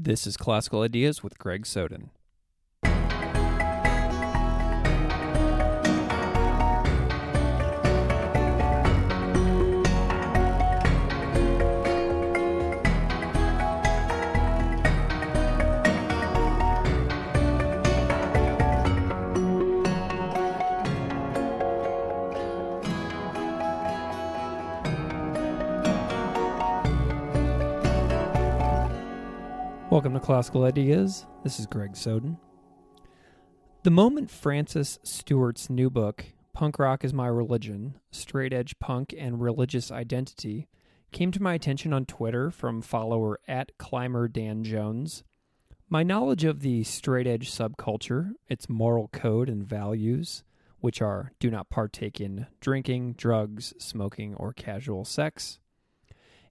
This is Classical Ideas with Greg Soden. Welcome to Classical Ideas. This is Greg Soden. The moment Francis Stewart's new book, Punk Rock is My Religion Straight Edge Punk and Religious Identity, came to my attention on Twitter from follower at Climber Dan Jones, my knowledge of the straight edge subculture, its moral code and values, which are do not partake in drinking, drugs, smoking, or casual sex,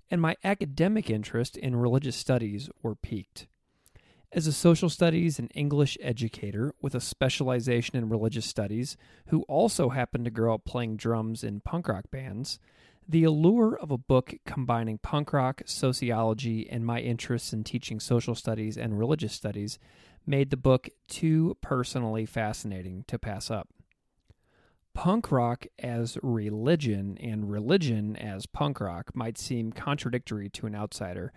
and my academic interest in religious studies were piqued. As a social studies and English educator with a specialization in religious studies, who also happened to grow up playing drums in punk rock bands, the allure of a book combining punk rock, sociology, and my interests in teaching social studies and religious studies made the book too personally fascinating to pass up punk rock as religion and religion as punk rock might seem contradictory to an outsider,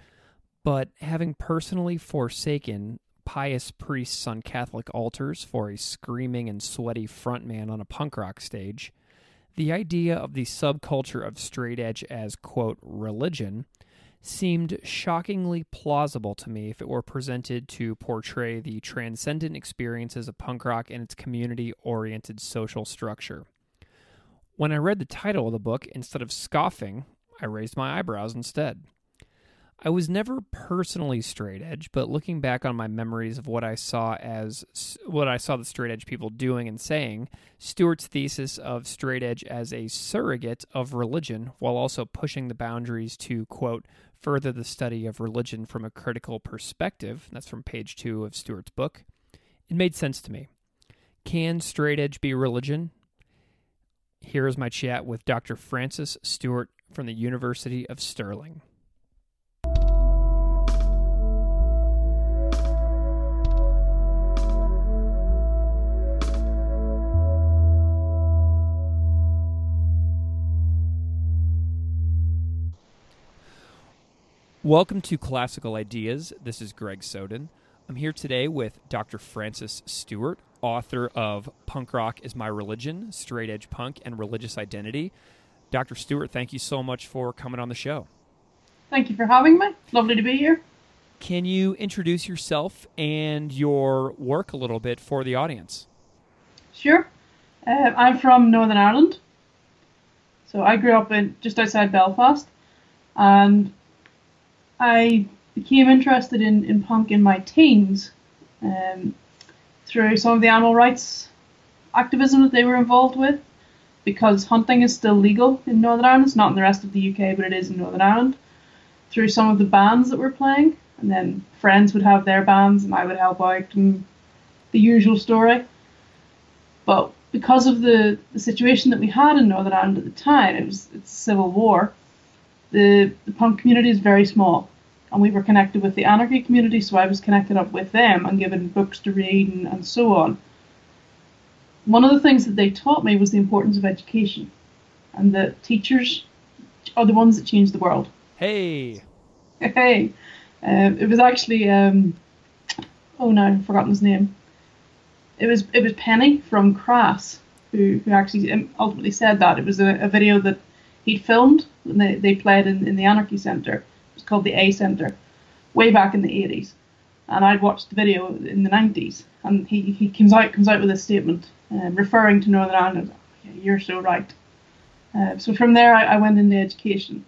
but having personally forsaken pious priests on Catholic altars for a screaming and sweaty frontman on a punk rock stage, the idea of the subculture of straight edge as, quote, religion seemed shockingly plausible to me if it were presented to portray the transcendent experiences of punk rock and its community oriented social structure. When I read the title of the book, instead of scoffing, I raised my eyebrows instead. I was never personally straight edge, but looking back on my memories of what I saw as what I saw the straight edge people doing and saying, Stewart's thesis of straight edge as a surrogate of religion while also pushing the boundaries to quote further the study of religion from a critical perspective, that's from page 2 of Stewart's book. It made sense to me. Can straight edge be religion? Here is my chat with Dr. Francis Stewart from the University of Stirling. Welcome to Classical Ideas. This is Greg Soden. I'm here today with Dr. Francis Stewart, author of Punk Rock is My Religion, Straight Edge Punk, and Religious Identity. Dr. Stewart, thank you so much for coming on the show. Thank you for having me. Lovely to be here. Can you introduce yourself and your work a little bit for the audience? Sure. Uh, I'm from Northern Ireland. So I grew up in just outside Belfast and I became interested in, in punk in my teens um, through some of the animal rights activism that they were involved with because hunting is still legal in Northern Ireland. It's not in the rest of the UK, but it is in Northern Ireland. Through some of the bands that were playing, and then friends would have their bands, and I would help out, and the usual story. But because of the, the situation that we had in Northern Ireland at the time, it was it's civil war. The the punk community is very small, and we were connected with the anarchy community, so I was connected up with them and given books to read and, and so on. One of the things that they taught me was the importance of education, and that teachers are the ones that change the world. Hey. Hey. Um, it was actually um, oh no, I've forgotten his name. It was it was Penny from Crass who, who actually um, ultimately said that. It was a, a video that he'd filmed and they, they played in, in the Anarchy Centre It was called the A Center, way back in the 80s. And I'd watched the video in the 90s, and he, he comes out comes out with a statement um, referring to Northern Ireland. Yeah, you're so right. Uh, so from there, I, I, went into education.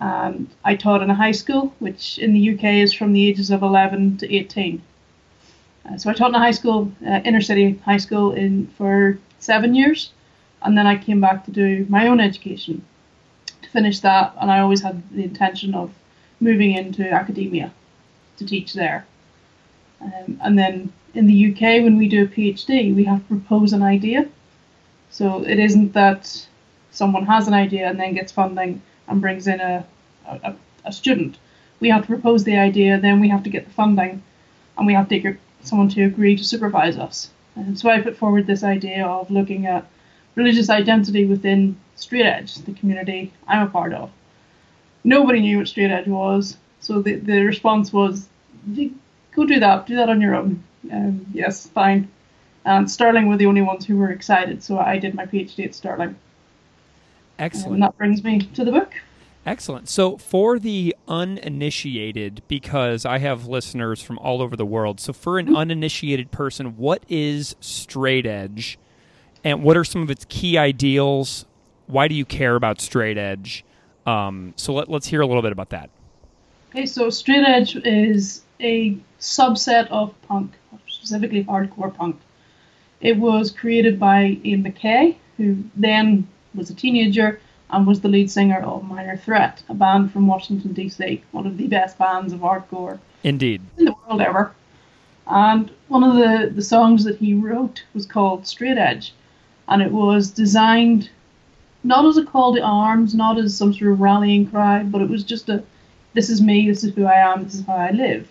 And I taught in a high school, which in the UK is from the ages of 11 to 18. Uh, so I taught in a high school, uh, inner city high school, in for seven years, and then I came back to do my own education to finish that, and I always had the intention of moving into academia to teach there. Um, and then in the UK, when we do a PhD, we have to propose an idea. So it isn't that someone has an idea and then gets funding and brings in a, a, a student. we have to propose the idea, then we have to get the funding, and we have to get someone to agree to supervise us. And so I put forward this idea of looking at religious identity within straight edge, the community I'm a part of. Nobody knew what straight edge was, so the, the response was, go do that, do that on your own. Um, yes, fine. And Stirling were the only ones who were excited, so I did my PhD at Stirling. Excellent. And that brings me to the book. Excellent. So, for the uninitiated, because I have listeners from all over the world, so for an mm-hmm. uninitiated person, what is straight edge and what are some of its key ideals? Why do you care about straight edge? Um, so, let, let's hear a little bit about that. Okay, so straight edge is a subset of punk, specifically hardcore punk. It was created by Ian MacKaye, who then was a teenager and was the lead singer of Minor Threat, a band from Washington, D.C., one of the best bands of hardcore Indeed. in the world ever. And one of the, the songs that he wrote was called Straight Edge, and it was designed not as a call to arms, not as some sort of rallying cry, but it was just a this is me, this is who I am, this is how I live.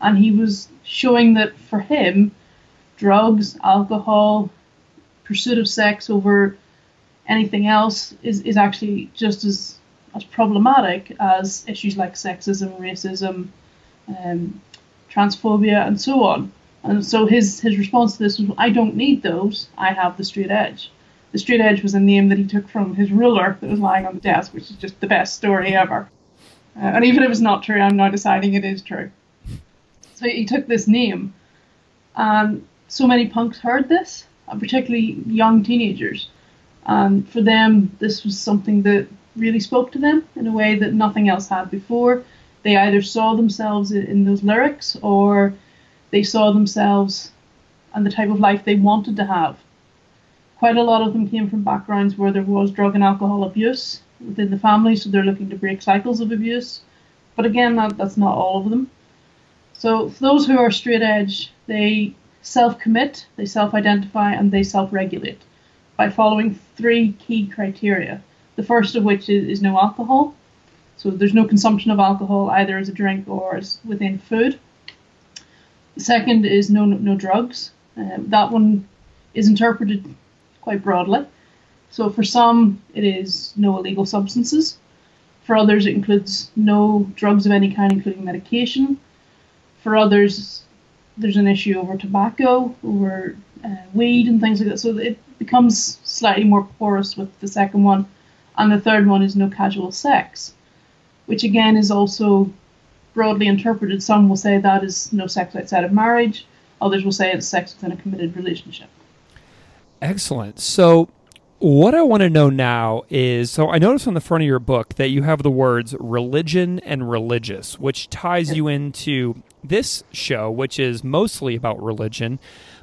And he was showing that for him, drugs, alcohol, pursuit of sex over anything else is, is actually just as as problematic as issues like sexism, racism, um, transphobia, and so on. And so his his response to this was, "I don't need those. I have the straight edge." The straight edge was a name that he took from his ruler that was lying on the desk, which is just the best story ever. Uh, and even if it's not true, I'm now deciding it is true. So he took this name, and so many punks heard this, uh, particularly young teenagers and for them, this was something that really spoke to them in a way that nothing else had before. They either saw themselves in those lyrics or they saw themselves and the type of life they wanted to have. Quite a lot of them came from backgrounds where there was drug and alcohol abuse within the family, so they're looking to break cycles of abuse. But again, that, that's not all of them. So, for those who are straight edge, they self commit, they self identify, and they self regulate by following three key criteria. The first of which is, is no alcohol. So there's no consumption of alcohol either as a drink or as within food. Second is no no, no drugs. Uh, that one is interpreted quite broadly. So for some, it is no illegal substances. For others, it includes no drugs of any kind, including medication. For others, there's an issue over tobacco, over uh, weed, and things like that. So it becomes slightly more porous with the second one. And the third one is no casual sex, which again is also broadly interpreted. Some will say that is no sex outside of marriage, others will say it's sex within a committed relationship. Excellent. So, what I want to know now is so I noticed on the front of your book that you have the words religion and religious, which ties you into this show, which is mostly about religion.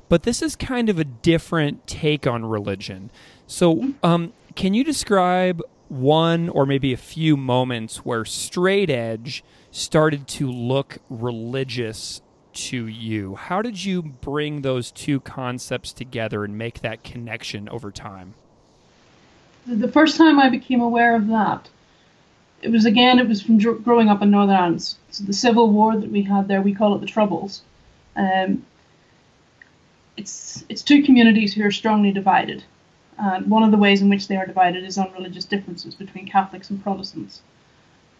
But this is kind of a different take on religion. So, um, can you describe one or maybe a few moments where straight edge started to look religious to you? How did you bring those two concepts together and make that connection over time? The first time I became aware of that, it was again, it was from growing up in Northern Ireland. So the civil war that we had there, we call it the Troubles. Um, it's it's two communities who are strongly divided, and one of the ways in which they are divided is on religious differences between Catholics and Protestants.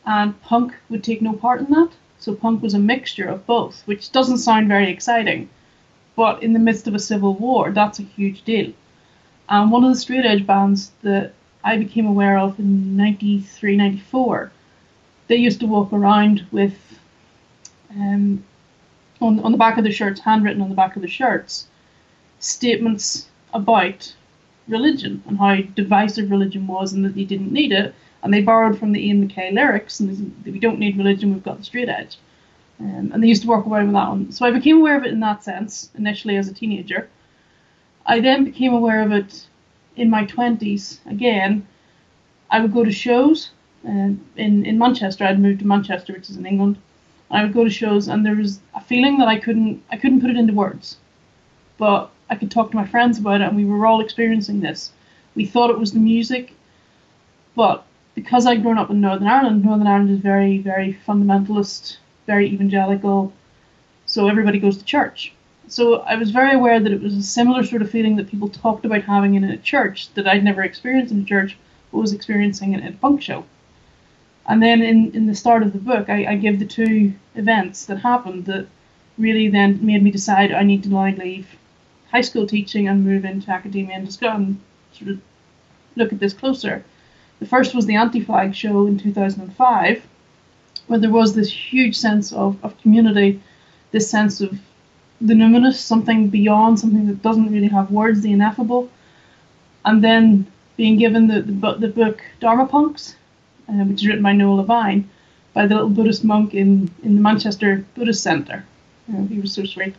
And punk would take no part in that. So punk was a mixture of both, which doesn't sound very exciting, but in the midst of a civil war, that's a huge deal. And one of the straight edge bands that I became aware of in 93, 94, they used to walk around with um, on, on the back of their shirts, handwritten on the back of their shirts, statements about religion and how divisive religion was and that they didn't need it. And they borrowed from the Ian MacKaye lyrics and we don't need religion, we've got the straight edge. Um, and they used to walk away with that one. So I became aware of it in that sense, initially as a teenager. I then became aware of it in my 20s again. I would go to shows um, in, in Manchester. I'd moved to Manchester, which is in England. I would go to shows and there was a feeling that I couldn't I couldn't put it into words. But I could talk to my friends about it, and we were all experiencing this. We thought it was the music, but because I'd grown up in Northern Ireland, Northern Ireland is very, very fundamentalist, very evangelical. So everybody goes to church. So I was very aware that it was a similar sort of feeling that people talked about having in a church that I'd never experienced in a church, but was experiencing in a punk show. And then in, in the start of the book, I, I give the two events that happened that really then made me decide I need to now leave high school teaching and move into academia and just go and sort of look at this closer. The first was the Anti Flag show in 2005, where there was this huge sense of, of community, this sense of the numinous, something beyond, something that doesn't really have words, the ineffable. And then being given the, the, the book Dharma Punx, uh, which is written by Noah Levine, by the little Buddhist monk in, in the Manchester Buddhist Centre. Uh, he was so sweet.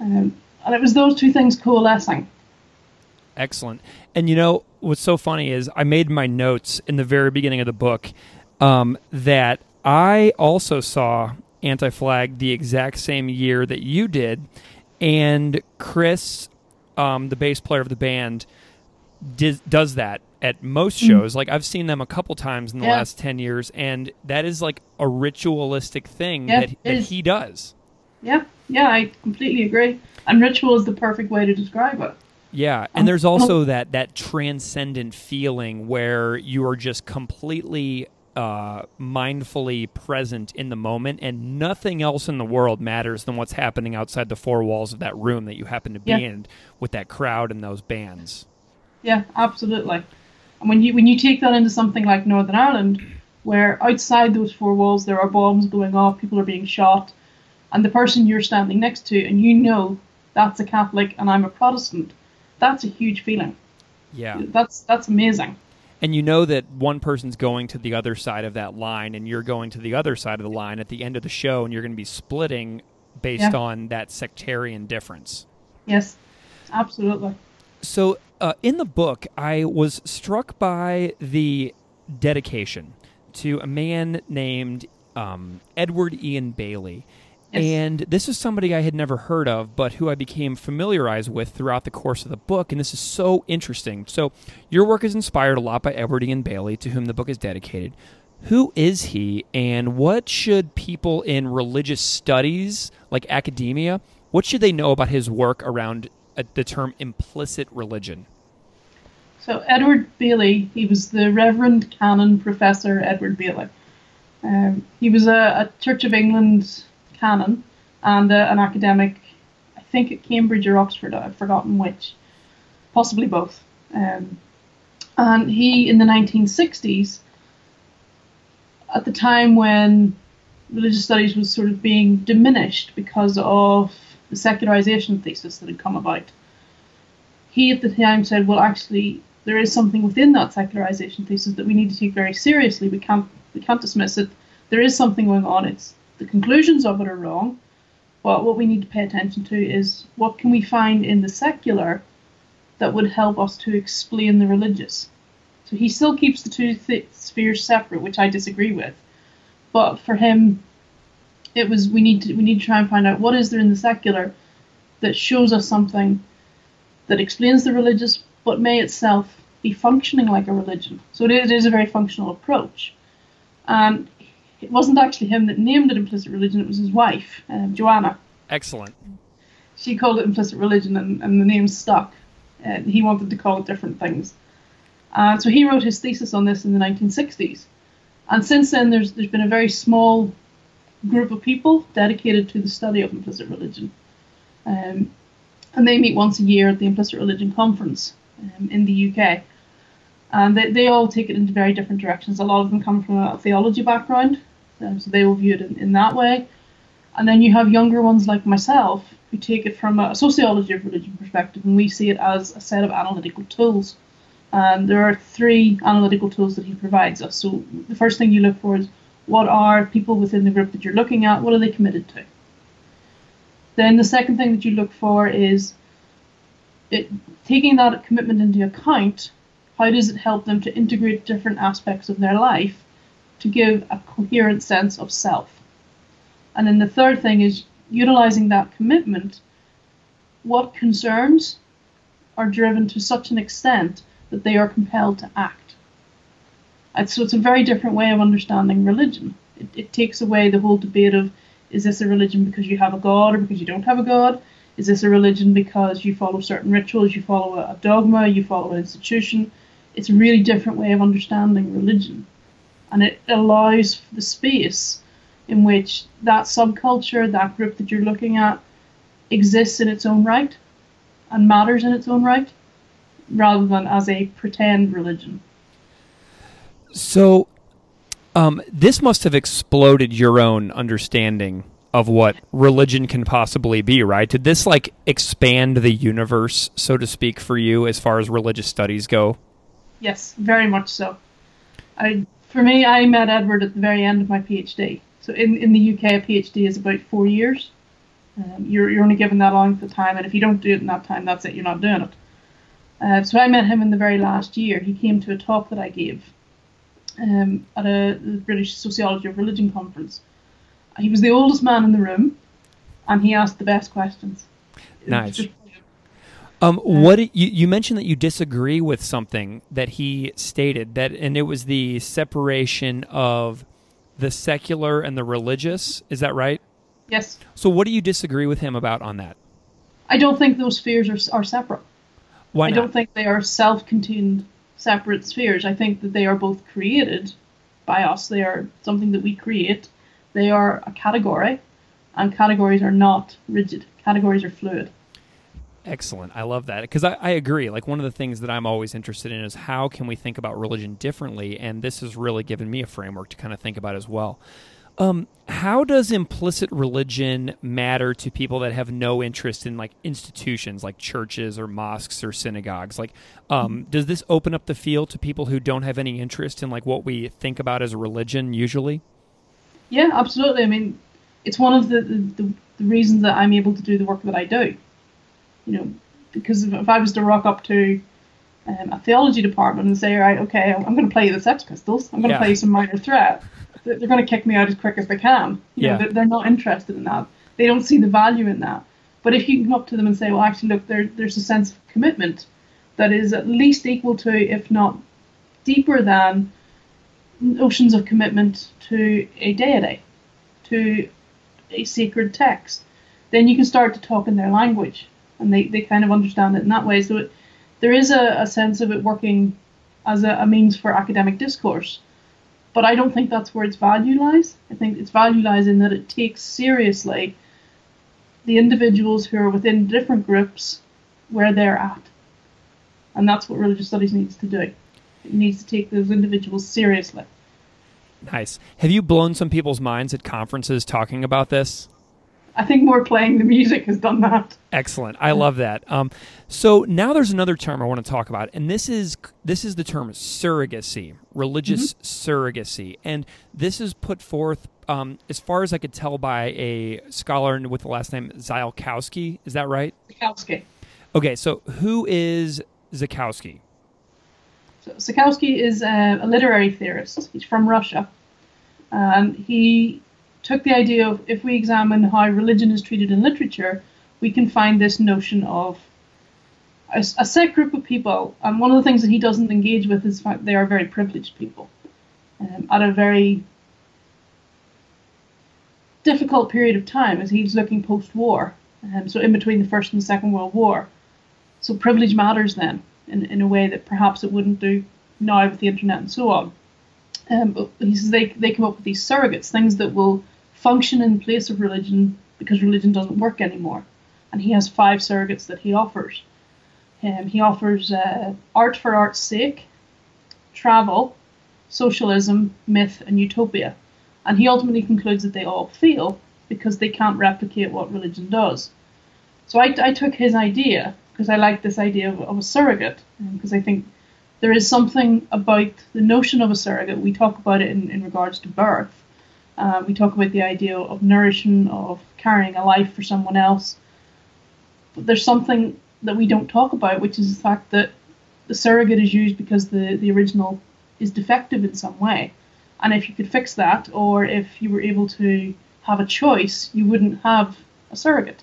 Um, and it was those two things coalescing. Excellent. And you know, what's so funny is I made my notes in the very beginning of the book um, that I also saw Anti Flag the exact same year that you did. And Chris, um, the bass player of the band, did, does that at most mm. shows. Mm. Like I've seen them a couple times in the yeah. last 10 years, and that is like a ritualistic thing yeah, that, that he does. Yeah, yeah, I completely agree. And ritual is the perfect way to describe it. Yeah, and there's also that that transcendent feeling where you are just completely uh, mindfully present in the moment, and nothing else in the world matters than what's happening outside the four walls of that room that you happen to be yeah. in with that crowd and those bands. Yeah, absolutely. And when you when you take that into something like Northern Ireland, where outside those four walls there are bombs going off, people are being shot, and the person you're standing next to, and you know that's a Catholic and I'm a Protestant that's a huge feeling. Yeah. That's that's amazing. And you know that one person's going to the other side of that line and you're going to the other side of the line at the end of the show and you're going to be splitting based yeah. on that sectarian difference. Yes. Absolutely. So, uh, in the book, I was struck by the dedication to a man named um, Edward Ian Bailey. Yes. And this is somebody I had never heard of, but who I became familiarized with throughout the course of the book. And this is so interesting. So, your work is inspired a lot by Edward Ian Bailey, to whom the book is dedicated. Who is he, and what should people in religious studies, like academia, what should they know about his work around uh, the term implicit religion? So, Edward Bailey, he was the Reverend Canon Professor Edward Bailey. Um, he was a, a Church of England canon and uh, an academic, I think at Cambridge or Oxford, I've forgotten which, possibly both. Um, and he, in the 1960s, at the time when religious studies was sort of being diminished because of the secularization thesis that had come about, he at the time said, well, actually, there is something within that secularization thesis that we need to take very seriously. We can't we can't dismiss it. There is something going on. It's the conclusions of it are wrong, but what we need to pay attention to is what can we find in the secular that would help us to explain the religious. So he still keeps the two th- spheres separate, which I disagree with. But for him, it was we need to we need to try and find out what is there in the secular that shows us something that explains the religious, but may itself be functioning like a religion. So it is, it is a very functional approach. And it wasn't actually him that named it implicit religion, it was his wife, uh, Joanna. Excellent. She called it implicit religion, and, and the name stuck. Uh, he wanted to call it different things. Uh, so he wrote his thesis on this in the 1960s. And since then, there's, there's been a very small group of people dedicated to the study of implicit religion. Um, and they meet once a year at the Implicit Religion Conference um, in the UK. And they, they all take it into very different directions. A lot of them come from a theology background, um, so they will view it in, in that way. And then you have younger ones like myself who take it from a sociology of religion perspective, and we see it as a set of analytical tools. And there are three analytical tools that he provides us. So the first thing you look for is what are people within the group that you're looking at, what are they committed to? Then the second thing that you look for is it, taking that commitment into account, how does it help them to integrate different aspects of their life to give a coherent sense of self. And then the third thing is utilizing that commitment. What concerns are driven to such an extent that they are compelled to act? And so it's a very different way of understanding religion. It, it takes away the whole debate of is this a religion because you have a god or because you don't have a god? Is this a religion because you follow certain rituals, you follow a, a dogma, you follow an institution? It's a really different way of understanding religion. And it allows the space in which that subculture, that group that you're looking at, exists in its own right and matters in its own right, rather than as a pretend religion. So, um, this must have exploded your own understanding of what religion can possibly be, right? Did this like expand the universe, so to speak, for you as far as religious studies go? Yes, very much so. I, for me, I met Edward at the very end of my PhD. So in, in the UK, a PhD is about four years. Um, you're, you're only given that length of time, and if you don't do it in that time, that's it, you're not doing it. Uh, so I met him in the very last year. He came to a talk that I gave um, at a British Sociology of Religion conference. He was the oldest man in the room, and he asked the best questions. Nice. Just, um, what you you mentioned that you disagree with something that he stated that, and it was the separation of the secular and the religious. Is that right? Yes. So, what do you disagree with him about on that? I don't think those spheres are are separate. Why not? I don't think they are self-contained separate spheres. I think that they are both created by us. They are something that we create. They are a category, and categories are not rigid. Categories are fluid. Excellent. I love that because I, I, agree. Like one of the things that I'm always interested in is how can we think about religion differently, and this has really given me a framework to kind of think about as well. Um, how does implicit religion matter to people that have no interest in like institutions like churches or mosques or synagogues? Like, um, does this open up the field to people who don't have any interest in like what we think about as religion usually? Yeah, absolutely. I mean, it's one of the, the, the reasons that I'm able to do the work that I do. You know, because if I was to rock up to um, a theology department and say, right, okay, I'm going to play you the Sex Pistols, I'm going to yeah. play you some Minor Threat they're going to kick me out as quick as they can. You yeah. Know, they're, they're, not interested in that. They don't see the value in that. But if you can come up to them and say, well, actually, look, there, there's a sense of commitment that is at least equal to, if not deeper than, notions of commitment to a deity, to a sacred text, then you can start to talk in their language. And they, they kind of understand it in that way. So it, there is a, a sense of it working as a, a means for academic discourse but I don't think that's where its value lies. I think its value lies in that it takes seriously the individuals who are within different groups where they're at. And that's what religious studies needs to do. It needs to take those individuals seriously. Nice. Have you blown some people's minds at conferences talking about this? I think more playing the music has done that. Excellent. I love that. Um, so now there's another term I want to talk about, and this is this is the term surrogacy, religious mm-hmm. surrogacy, and this is put forth, um, as far as I could tell, by a scholar with the last name Ziolkowski. Is that right? Ziolkowski. Okay, so who is Ziolkowski? So Ziolkowski is a, a literary theorist. He's from Russia. Um, he took the idea of if we examine how religion is treated in literature, we can find this notion of a, a set group of people. And one of the things that he doesn't engage with is the fact they are very privileged people um, at a very difficult period of time as he's looking post-war, um, so in between the First and the Second World War. So privilege matters then in, in a way that perhaps it wouldn't do now with the internet and so on. Um, but he says they, they come up with these surrogates, things that will function in place of religion because religion doesn't work anymore. And he has five surrogates that he offers. Um, he offers uh, art for art's sake, travel, socialism, myth, and utopia. And he ultimately concludes that they all fail because they can't replicate what religion does. So I, I took his idea because I like this idea of, of a surrogate because um, I think there is something about the notion of a surrogate. We talk about it in, in regards to birth. Uh, we talk about the idea of nourishing, of carrying a life for someone else. But there's something that we don't talk about, which is the fact that the surrogate is used because the, the original is defective in some way. And if you could fix that, or if you were able to have a choice, you wouldn't have a surrogate.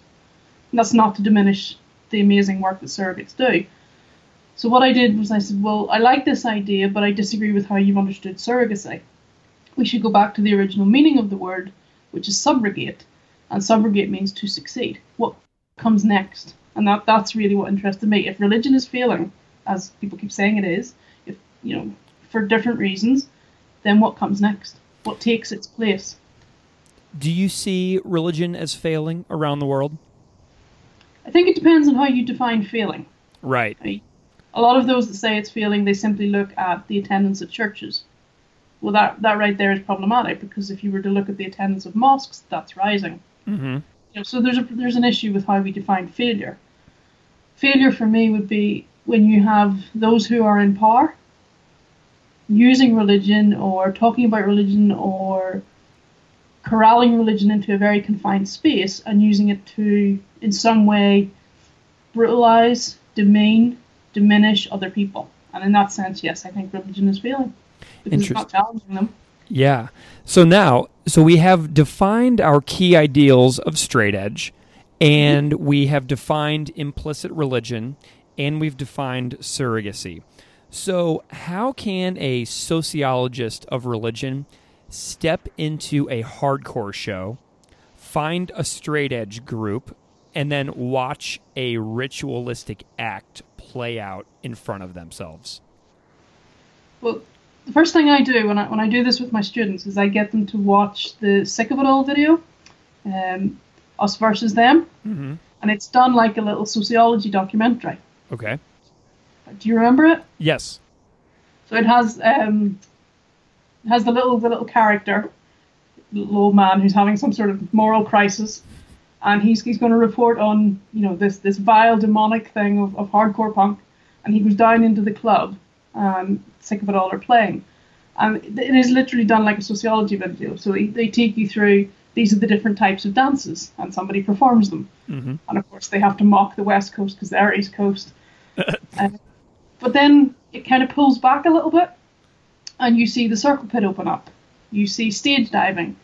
And that's not to diminish the amazing work that surrogates do. So what I did was I said, well, I like this idea, but I disagree with how you've understood surrogacy. We should go back to the original meaning of the word, which is subrogate, and subrogate means to succeed. What comes next? And that that's really what interested me. If religion is failing, as people keep saying it is, if you know, for different reasons, then what comes next? What takes its place? Do you see religion as failing around the world? I think it depends on how you define failing. Right. Right? A lot of those that say it's failing, they simply look at the attendance at churches. Well, that, that right there is problematic because if you were to look at the attendance of mosques, that's rising. Mm-hmm. You know, so there's a there's an issue with how we define failure. Failure for me would be when you have those who are in power using religion or talking about religion or corralling religion into a very confined space and using it to in some way brutalize, demean, diminish other people. And in that sense, yes, I think religion is failing because it's not Interesting. challenging them. Yeah. So now, so we have defined our key ideals of straight edge, and we have defined implicit religion, and we've defined surrogacy. So, how can a sociologist of religion step into a hardcore show, find a straight edge group, and then watch a ritualistic act play out in front of themselves? Well, the first thing I do when I when I do this with my students is I get them to watch the Sick of It All video, um, Us versus Them, Mm-hmm. and it's done like a little sociology documentary. Okay. Do you remember it? Yes. So it has um, it has the little the little character, little old man who's having some sort of moral crisis, and he's he's going to report on you know this this vile demonic thing of, of hardcore punk, and he goes down into the club, and sick of it all are playing, and it is literally done like a sociology video. So they, they take you through these are the different types of dances, and somebody performs them, Mm-hmm. and of course they have to mock the West Coast because they're East Coast. Uh, but then it kind of pulls back a little bit, and you see the circle pit open up. You see stage diving,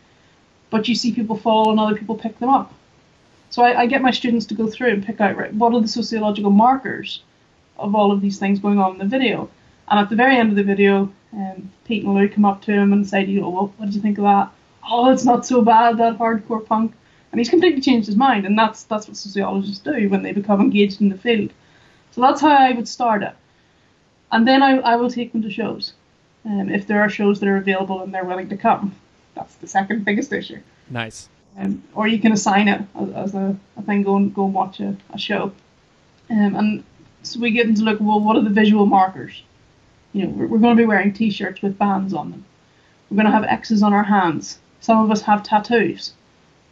but you see people fall and other people pick them up. So I, I get my students to go through and pick out right what are the sociological markers of all of these things going on in the video. And at the very end of the video, um, Pete and Lou come up to him and say, "You know, well, what did you think of that? Oh, it's not so bad that hardcore punk." And he's completely changed his mind, and that's that's what sociologists do when they become engaged in the field. So that's how I would start it. And then I, I will take them to shows. Um, if there are shows that are available and they're willing to come. That's the second biggest issue. Nice. Um, or you can assign it as, as a, a thing, go and go and watch a, a show. Um, and so we get into look, well, what are the visual markers? You know, we're, going to be wearing t-shirts with bands on them. We're going to have X's on our hands. Some of us have tattoos.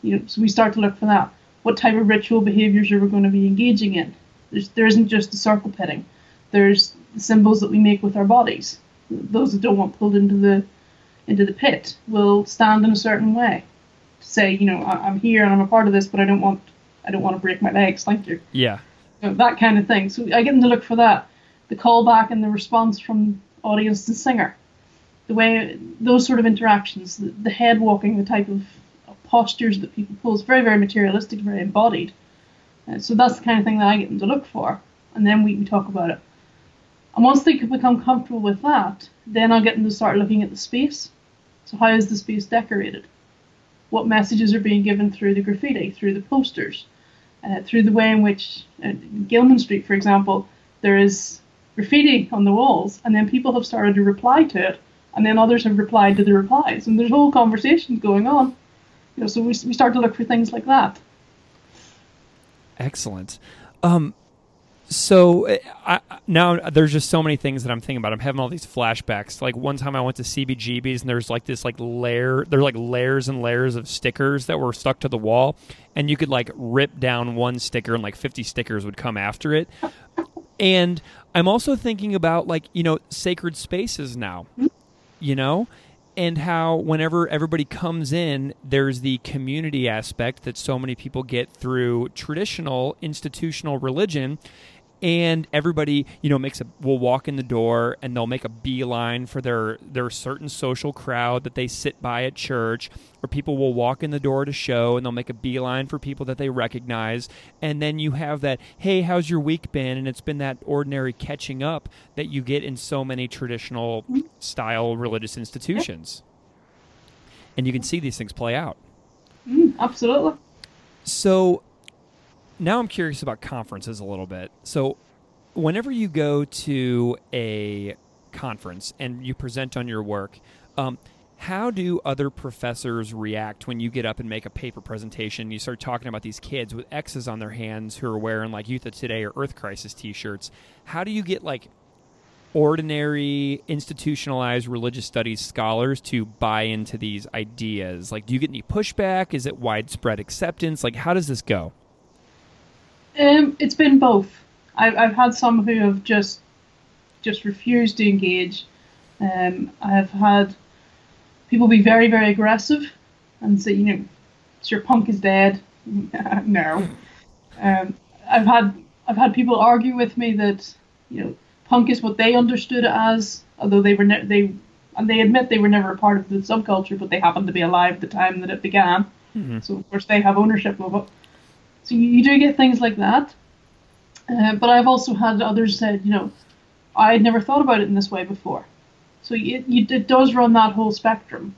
You know, so we start to look for that. What type of ritual behaviors are we going to be engaging in? There's, there isn't just the circle pitting. There's the symbols that we make with our bodies. Those that don't want pulled into the into the pit will stand in a certain way to say, you know, I, I'm here and I'm a part of this, but I don't want I don't want to break my legs. Thank you. Yeah. You know, that kind of thing. So I get them to look for that, the callback and the response from audience and singer, the way those sort of interactions, the, the head walking, the type of postures that people pull is very very materialistic, very embodied. Uh, so that's the kind of thing that I get them to look for, and then we, we talk about it. And once they become comfortable with that, then I'll get them to start looking at the space. So how is the space decorated? What messages are being given through the graffiti, through the posters, uh, through the way in which uh, Gilman Street, for example, there is graffiti on the walls, and then people have started to reply to it, and then others have replied to the replies, and there's whole conversations going on. You know, so we, we start to look for things like that. Excellent. Um, so I, now there's just so many things that I'm thinking about. I'm having all these flashbacks. Like one time I went to CBGB's and there's like this like layer, there are like layers and layers of stickers that were stuck to the wall, and you could like rip down one sticker and like 50 stickers would come after it. And I'm also thinking about like you know sacred spaces now, you know, and how whenever everybody comes in, there's the community aspect that so many people get through traditional institutional religion. And everybody you know makes a will walk in the door and they'll make a beeline for their their certain social crowd that they sit by at church or people will walk in the door to show and they'll make a beeline for people that they recognize. And then you have that hey how's your week been? And it's been that ordinary catching up that you get in so many traditional style religious institutions. And you can see these things play out. Mm, absolutely. so now I'm curious about conferences a little bit. So whenever you go to a conference and you present on your work, um, how do other professors react when you get up and make a paper presentation? You start talking about these kids with X's on their hands who are wearing like Youth of Today or Earth Crisis T-shirts. How do you get like ordinary institutionalized religious studies scholars to buy into these ideas? Like, do you get any pushback? Is it widespread acceptance? Like, how does this go? Um, it's been both. I've, I've had some who have just just refused to engage. Um, I have had people be very, very aggressive and say, you know, your punk is dead. no. Um, I've had I've had people argue with me that you know punk is what they understood it as, although they were ne- they and they admit they were never a part of the subculture, but they happened to be alive at the time that it began. Mm-hmm. So of course they have ownership of it. So you, you do get things like that. Uh, but I've also had others said, you know, I had never thought about it in this way before. So it, you, it does run that whole spectrum.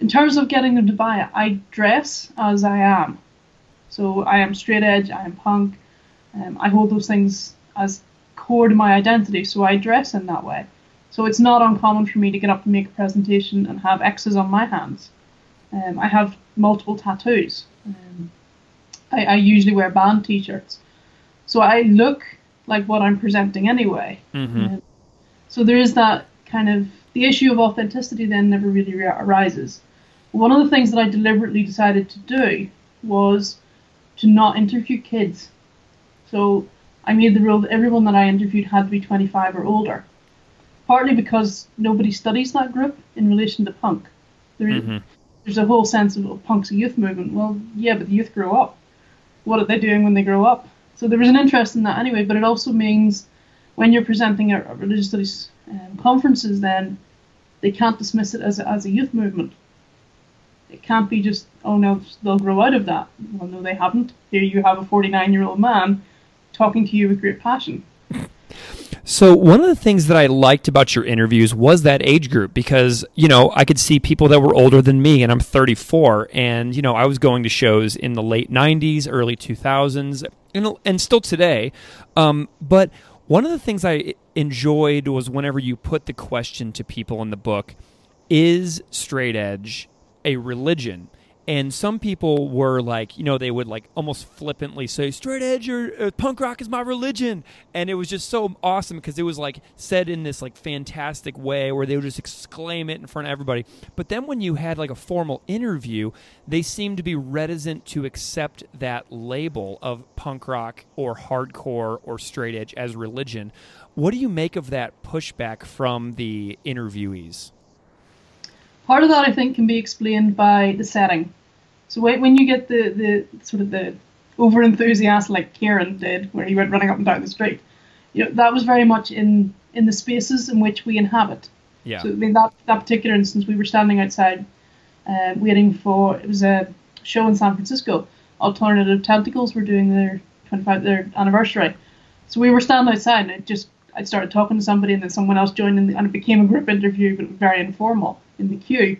In terms of getting them to buy it, I dress as I am. So I am straight edge, I am punk. Um, I hold those things as core to my identity, so I dress in that way. So it's not uncommon for me to get up and make a presentation and have X's on my hands. Um, I have multiple tattoos. Um, I, I usually wear band t-shirts. So I look like what I'm presenting anyway. Mm-hmm. So there is that kind of the issue of authenticity then never really re- arises. One of the things that I deliberately decided to do was to not interview kids. So I made the rule that everyone that I interviewed had to be 25 or older. Partly because nobody studies that group in relation to punk. There, Mhm. There's a whole sense of oh, punk's a youth movement. Well, yeah, but the youth grow up. What are they doing when they grow up? So there was an interest in that anyway, but it also means when you're presenting at religious studies um, conferences, then they can't dismiss it as a, as a youth movement. It can't be just, oh no, they'll grow out of that. Well, no, they haven't. Here you have a 49 year old man talking to you with great passion. So one of the things that I liked about your interviews was that age group because you know I could see people that were older than me, and I'm 34, and you know I was going to shows in the late 90s, early 2000s, and and still today. Um, but one of the things I enjoyed was whenever you put the question to people in the book, "Is straight edge a religion?" And some people were like, you know, they would like almost flippantly say, straight edge or uh, punk rock is my religion. And it was just so awesome because it was like said in this like fantastic way where they would just exclaim it in front of everybody. But then when you had like a formal interview, they seemed to be reticent to accept that label of punk rock or hardcore or straight edge as religion. What do you make of that pushback from the interviewees? Part of that, I think, can be explained by the setting. So when you get the, the sort of the over enthusiast like Kieran did, where he went running up and down the street, you know, that was very much in in the spaces in which we inhabit. Yeah. So I mean, that that particular instance, we were standing outside, uh, waiting for it was a show in San Francisco. Alternative Tentacles were doing their 25 their anniversary, so we were standing outside, and it just I started talking to somebody, and then someone else joined, in the, and it became a group interview, but very informal in the queue.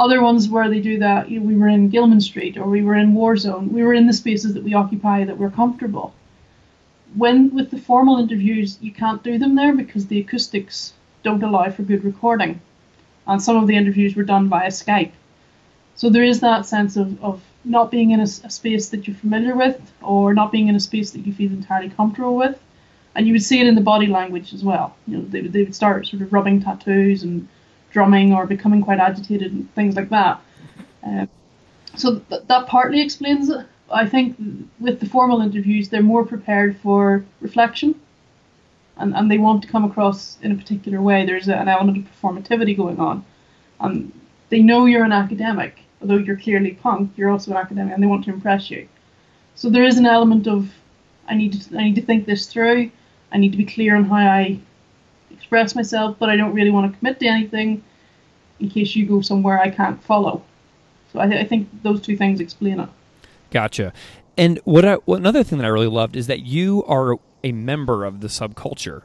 Other ones where they do that, you know, we were in Gilman Street or we were in Warzone. We were in the spaces that we occupy that we're comfortable. When with the formal interviews, you can't do them there because the acoustics don't allow for good recording, and some of the interviews were done via Skype. So there is that sense of, of not being in a, a space that you're familiar with, or not being in a space that you feel entirely comfortable with, and you would see it in the body language as well. You know, they, they would start sort of rubbing tattoos and drumming or becoming quite agitated and things like that. Uh, so th- that partly explains it. I think with the formal interviews, they're more prepared for reflection, and, and they want to come across in a particular way. There's an element of performativity going on, and they know you're an academic, although you're clearly punk. You're also an academic, and they want to impress you. So there is an element of, I need to I need to think this through. I need to be clear on how I express myself, but I don't really want to commit to anything in case you go somewhere I can't follow. So I, th- I think those two things explain it. Gotcha. And what I, well, another thing that I really loved is that you are a member of the subculture.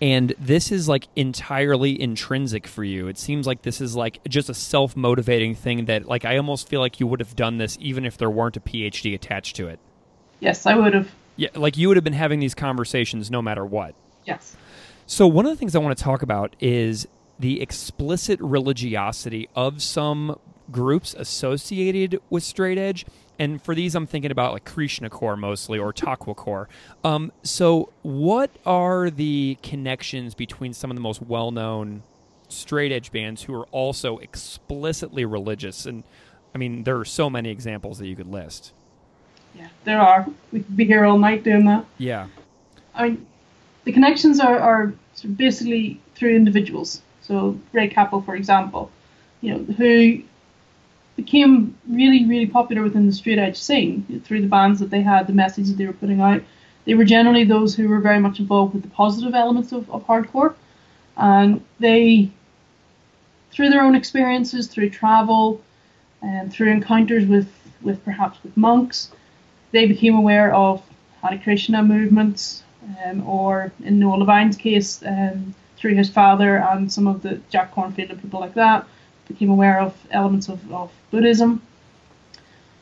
And this is like entirely intrinsic for you. It seems like this is like just a self motivating thing that, like, I almost feel like you would have done this even if there weren't a PhD attached to it. Yes, I would have. Yeah, like you would have been having these conversations no matter what. Yes. So, one of the things I want to talk about is the explicit religiosity of some groups associated with straight edge and for these, I'm thinking about like Krishna Core mostly or Taqwa Core. Um, so, what are the connections between some of the most well known straight edge bands who are also explicitly religious? And I mean, there are so many examples that you could list. Yeah, there are. We could be here all night doing that. Yeah. I mean, the connections are, are basically through individuals. So, Ray Cappo, for example, you know, who became really, really popular within the straight edge scene through the bands that they had, the messages they were putting out. They were generally those who were very much involved with the positive elements of, of hardcore. And they, through their own experiences, through travel, and through encounters with, with perhaps with monks, they became aware of Hare Krishna movements, um, or in Noah Levine's case, um, through his father and some of the Jack Kornfield and people like that, became aware of elements of, of Buddhism.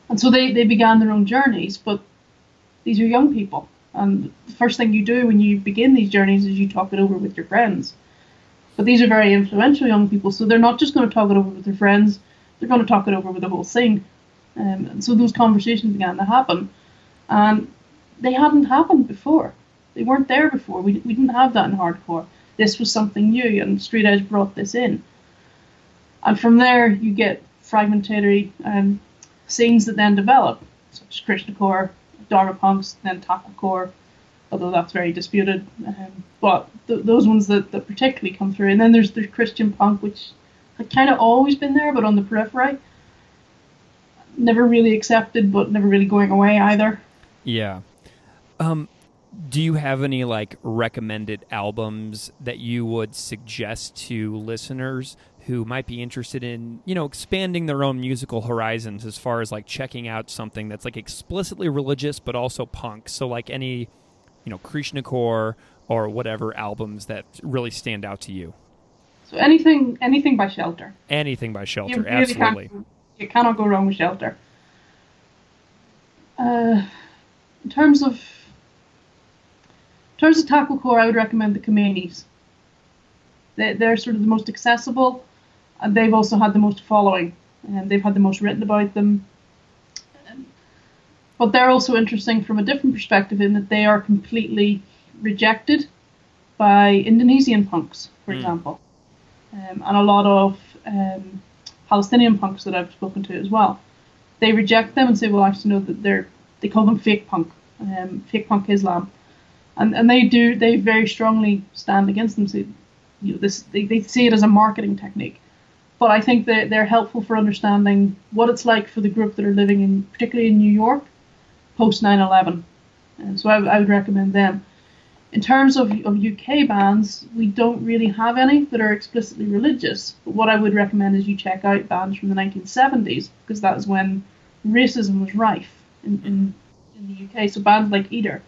And so they, they began their own journeys, but these are young people. And the first thing you do when you begin these journeys is you talk it over with your friends. But these are very influential young people, so they're not just going to talk it over with their friends, they're going to talk it over with the whole scene. Um, and so those conversations began to happen. And they hadn't happened before. They weren't there before. We, we didn't have that in hardcore. This was something new, and Straight Edge brought this in. And from there, you get fragmentary um, scenes that then develop, such as Krishna core, Dharma Punx, then Taqwa core, although that's very disputed. Um, but th- those ones that, that particularly come through. And then there's the Christian punk, which had kind of always been there, but on the periphery. Never really accepted, but never really going away either. Yeah. Um, do you have any like recommended albums that you would suggest to listeners who might be interested in, you know, expanding their own musical horizons as far as like checking out something that's like explicitly religious but also punk. So like any, you know, Krishna Core or whatever albums that really stand out to you. So anything anything by Shelter. Anything by Shelter, you really absolutely. Can't, you cannot go wrong with Shelter. Uh, in terms of in terms of Taqwa Core, I would recommend the Kominas. They, they're sort of the most accessible and they've also had the most following, and they've had the most written about them. But they're also interesting from a different perspective in that they are completely rejected by Indonesian punks, for mm. example, um, and a lot of um, Palestinian punks that I've spoken to as well. They reject them and say, well, actually, no, that they're they call them fake punk, um, fake punk Islam, and and they do they very strongly stand against them. So, you know, this they, they see it as a marketing technique but I think they're helpful for understanding what it's like for the group that are living in, particularly in New York, post 9/11. And so I, I would recommend them. In terms of, of UK bands, we don't really have any that are explicitly religious. But what I would recommend is you check out bands from the 1970s because that is when racism was rife in, in, in the UK. So bands like Eater,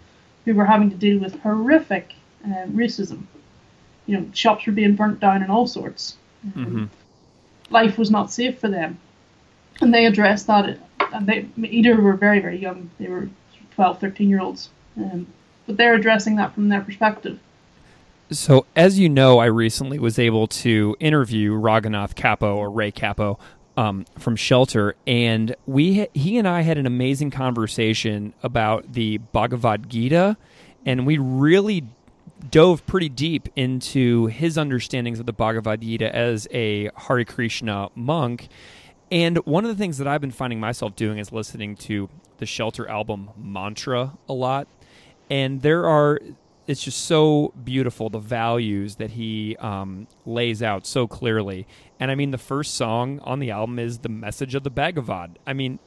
who were having to deal with horrific uh, racism. You know, shops were being burnt down and all sorts. Mm-hmm life was not safe for them. And they addressed that. And they either were very, very young. They were 12, 13 year olds. Um, but they're addressing that from their perspective. So, as you know, I recently was able to interview Raghunath Cappo or Ray Cappo um, from Shelter, and we he and I had an amazing conversation about the Bhagavad Gita, and we really dove pretty deep into his understandings of the Bhagavad Gita as a Hare Krishna monk. And one of the things that I've been finding myself doing is listening to the Shelter album Mantra a lot. And there are, it's just so beautiful, the values that he um, lays out so clearly. And I mean, the first song on the album is the message of the Bhagavad. I mean,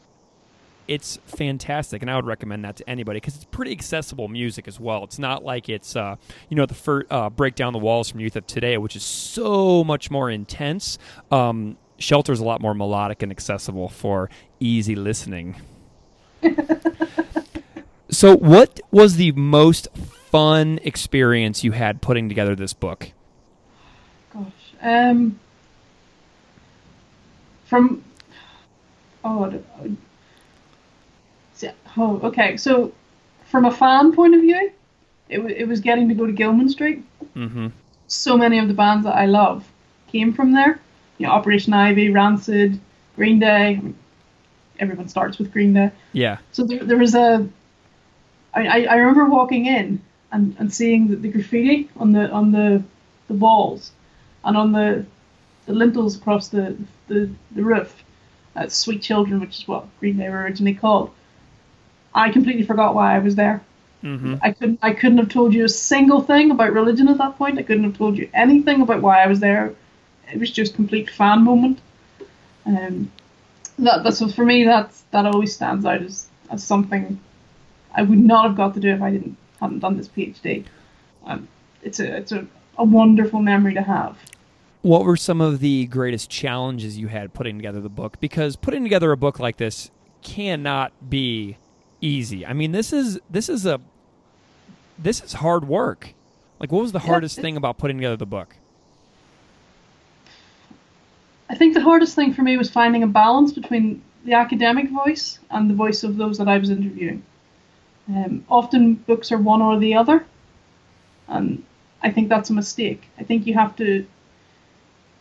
it's fantastic, and I would recommend that to anybody because it's pretty accessible music as well. It's not like it's uh, you know the first uh, break down the walls from Youth of Today, which is so much more intense. Um, Shelter's a lot more melodic and accessible for easy listening. so, what was the most fun experience you had putting together this book? Gosh, um, from oh, oh, okay. So, from a fan point of view, it, w- it was getting to go to Gilman Street. Mm-hmm. So many of the bands that I love came from there. You know, Operation Ivy, Rancid, Green Day. I mean, everyone starts with Green Day. Yeah. So there, there was a. I, I remember walking in and, and seeing the, the graffiti on the on the the walls and on the the lintels across the the, the roof. Uh, Sweet Children, which is what Green Day were originally called. I completely forgot why I was there. Mm-hmm. I couldn't I couldn't have told you a single thing about religion at that point. I couldn't have told you anything about why I was there. It was just complete fan moment. Um, that that's for me that's that always stands out as, as something I would not have got to do if I didn't hadn't done this PhD. Um, it's a it's a, a wonderful memory to have. What were some of the greatest challenges you had putting together the book? Because putting together a book like this cannot be easy. I mean, this is this is a this is hard work. Like, what was the Yeah, hardest it- thing about putting together the book? I think the hardest thing for me was finding a balance between the academic voice and the voice of those that I was interviewing. Um, often books are one or the other, and I think that's a mistake. I think you have to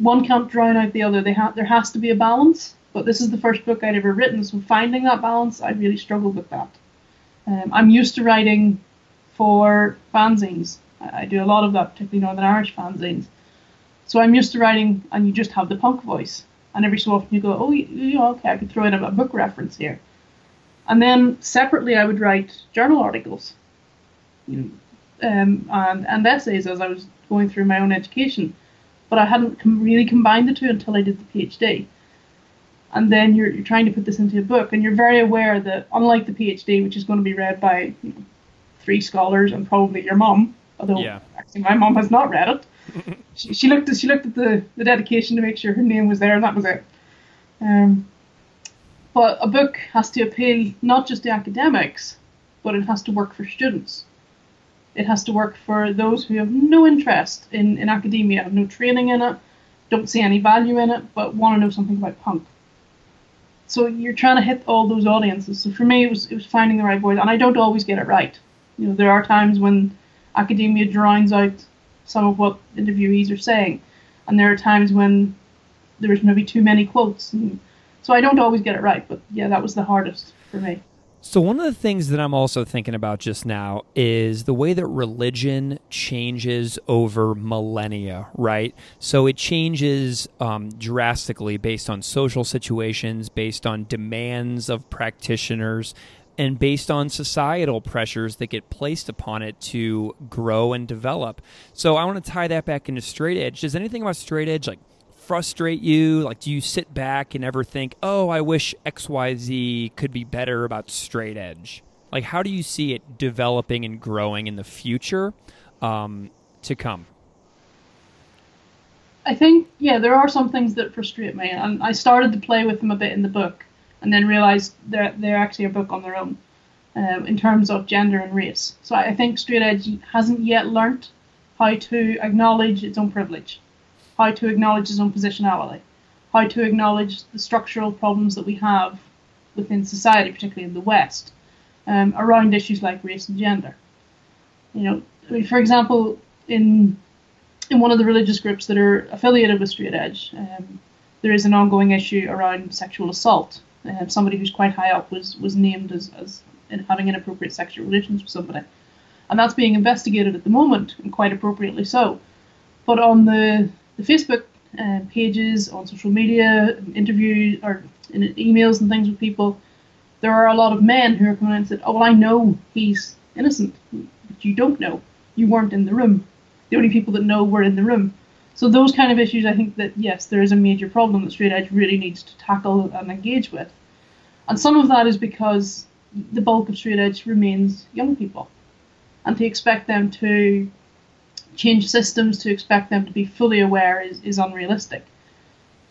one can't drown out the other. They ha- there has to be a balance. But this is the first book I'd ever written, so finding that balance, I really struggled with that. Um, I'm used to writing for fanzines. I, I do a lot of that, particularly Northern Irish fanzines. So I'm used to writing, and you just have the punk voice. And every so often you go, oh, okay, I could throw in a, a book reference here. And then separately, I would write journal articles, you know, um, and and essays as I was going through my own education. But I hadn't com- really combined the two until I did the PhD. And then you're, you're trying to put this into a book, and you're very aware that unlike the PhD, which is going to be read by you know, three scholars and probably your mum, although Yeah. actually my mum has not read it. she, she looked at she looked at the, the dedication to make sure her name was there, and that was it. Um, but a book has to appeal not just to academics, but it has to work for students. It has to work for those who have no interest in, in academia, have no training in it, don't see any value in it, but want to know something about punk. So you're trying to hit all those audiences. So for me, it was it was finding the right voice, and I don't always get it right. You know, there are times when academia drowns out some of what interviewees are saying, and there are times when there's maybe too many quotes. And so I don't always get it right, but yeah, that was the hardest for me. So, one of the things that I'm also thinking about just now is the way that religion changes over millennia, right? So, it changes um, drastically based on social situations, based on demands of practitioners, and based on societal pressures that get placed upon it to grow and develop. So, I want to tie that back into straight edge. Does anything about straight edge, like, frustrate you? Like, do you sit back and ever think, oh, I wish XYZ could be better about straight edge? Like, how do you see it developing and growing in the future um, to come? I think yeah, there are some things that frustrate me, and I started to play with them a bit in the book, and then realized they're they're actually a book on their own, um, in terms of gender and race. So I think straight edge hasn't yet learnt how to acknowledge its own privilege, how to acknowledge his own positionality, how to acknowledge the structural problems that we have within society, particularly in the West, um, around issues like race and gender. You know, I mean, for example, in in one of the religious groups that are affiliated with Straight Edge, um, there is an ongoing issue around sexual assault. Um, somebody who's quite high up was was named as, as in having inappropriate sexual relations with somebody, and that's being investigated at the moment, and quite appropriately so. But on the the Facebook uh, pages, on social media, interviews or emails and things with people, there are a lot of men who are coming in and said, "Oh, well, I know he's innocent, but you don't know. You weren't in the room. The only people that know were in the room." So those kind of issues, I think that yes, there is a major problem that straight edge really needs to tackle and engage with. And some of that is because the bulk of straight edge remains young people. And to expect them to change systems, to expect them to be fully aware is, is unrealistic.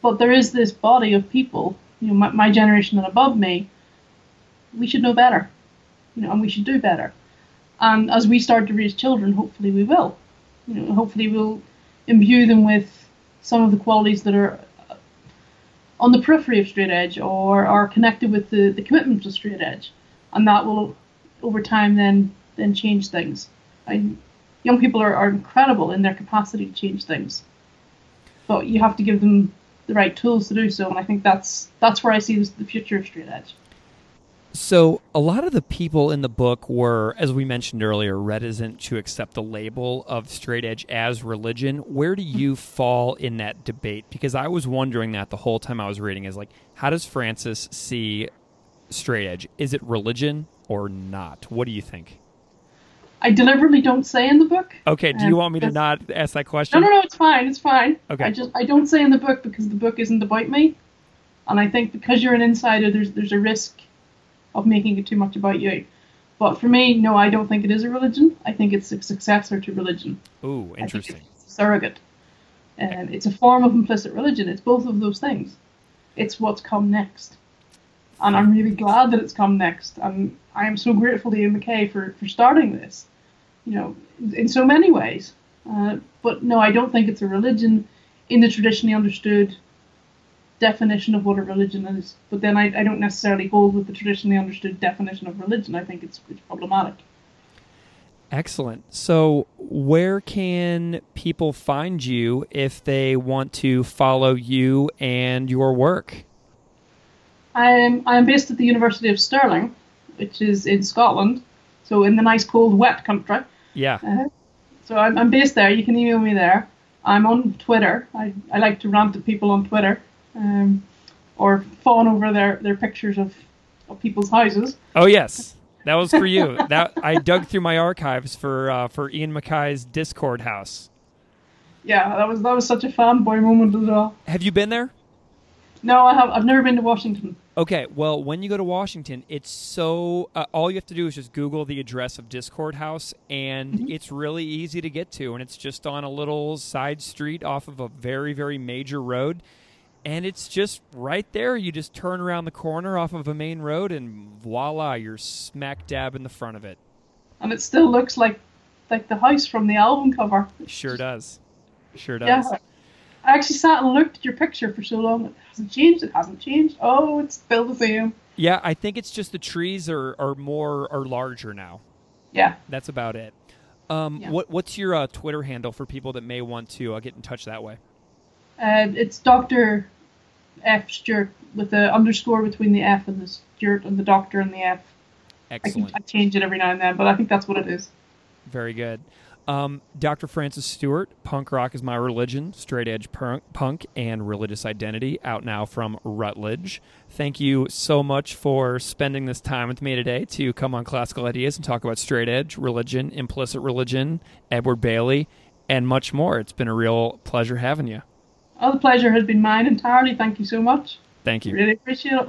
But there is this body of people, you know, my, my generation and above me, we should know better, you know, and we should do better. And as we start to raise children, hopefully we will. You know, hopefully we'll imbue them with some of the qualities that are on the periphery of straight edge or are connected with the, the commitment to straight edge. And that will, over time, then then change things. I, young people are, are incredible in their capacity to change things. But you have to give them the right tools to do so, and I think that's that's where I see the future of straight edge. So, a lot of the people in the book were, as we mentioned earlier, reticent to accept the label of straight edge as religion. Where do you fall in that debate? Because I was wondering that the whole time I was reading is like, how does Francis see straight edge? Is it religion or not? What do you think? I deliberately don't say in the book. Okay, do you want me to not ask that question? No, no, no, it's fine. It's fine. Okay. I just I don't say in the book because the book isn't about me. And I think because you're an insider there's there's a risk of making it too much about you. But for me, no, I don't think it is a religion. I think it's a successor to religion. Ooh, interesting. surrogate. And um, it's a form of implicit religion. It's both of those things. It's what's come next. And I'm really glad that it's come next. And I am so grateful to Ian MacKaye for, for starting this, you know, in so many ways. Uh, but no, I don't think it's a religion in the traditionally understood definition of what a religion is. But then I, I don't necessarily hold with the traditionally understood definition of religion. I think it's, it's problematic. Excellent. So, where can people find you if they want to follow you and your work? I'm I'm based at the University of Stirling, which is in Scotland, so in the nice cold wet country. Yeah. Uh, so I'm, I'm based there. You can email me there. I'm on Twitter. I, I like to rant at people on Twitter um, or fawn over their, their pictures of, of people's houses. Oh yes, that was for you. that I dug through my archives for uh, for Ian MacKaye's Dischord house. Yeah, that was that was such a fanboy moment as well. Have you been there? No, I have. I've never been to Washington. Okay, well, when you go to Washington, it's so uh, all you have to do is just Google the address of Dischord House, and mm-hmm. it's really easy to get to, and it's just on a little side street off of a very very major road and it's just right there. You just turn around the corner off of a main road, and voila, you're smack dab in the front of it. And it still looks like like the house from the album cover. Sure does. Sure does. Yeah. I actually sat and looked at your picture for so long. It hasn't changed. It hasn't changed. Oh, it's still the same. Yeah, I think it's just the trees are, are more are larger now. Yeah. That's about it. Um, yeah. What what's your uh, Twitter handle for people that may want to uh, get in touch that way? Uh, it's Doctor F Stewart with the underscore between the F and the Stewart and the Doctor and the F. Excellent. I, I change it every now and then, but I think that's what it is. Very good. Um, Dr. Francis Stewart, Punk Rock is My Religion, Straight Edge punk, punk, and Religious Identity, out now from Routledge. Thank you so much for spending this time with me today to come on Classical Ideas and talk about straight edge, religion, implicit religion, Edward Bailey, and much more. It's been a real pleasure having you. Oh, the pleasure has been mine entirely. Thank you so much. Thank you. Really appreciate it.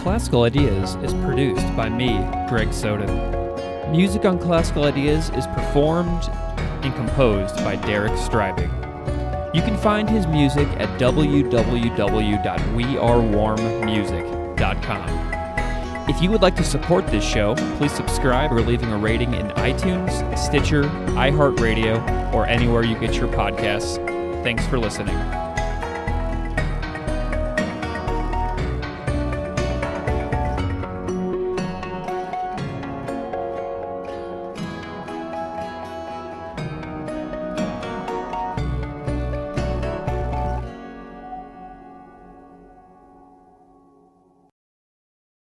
Classical Ideas is produced by me, Greg Soden. Music on Classical Ideas is performed and composed by Derek Stribing. You can find his music at www.wearewarmmusic.com. If you would like to support this show, please subscribe or leaving a rating in iTunes, Stitcher, iHeartRadio, or anywhere you get your podcasts. Thanks for listening.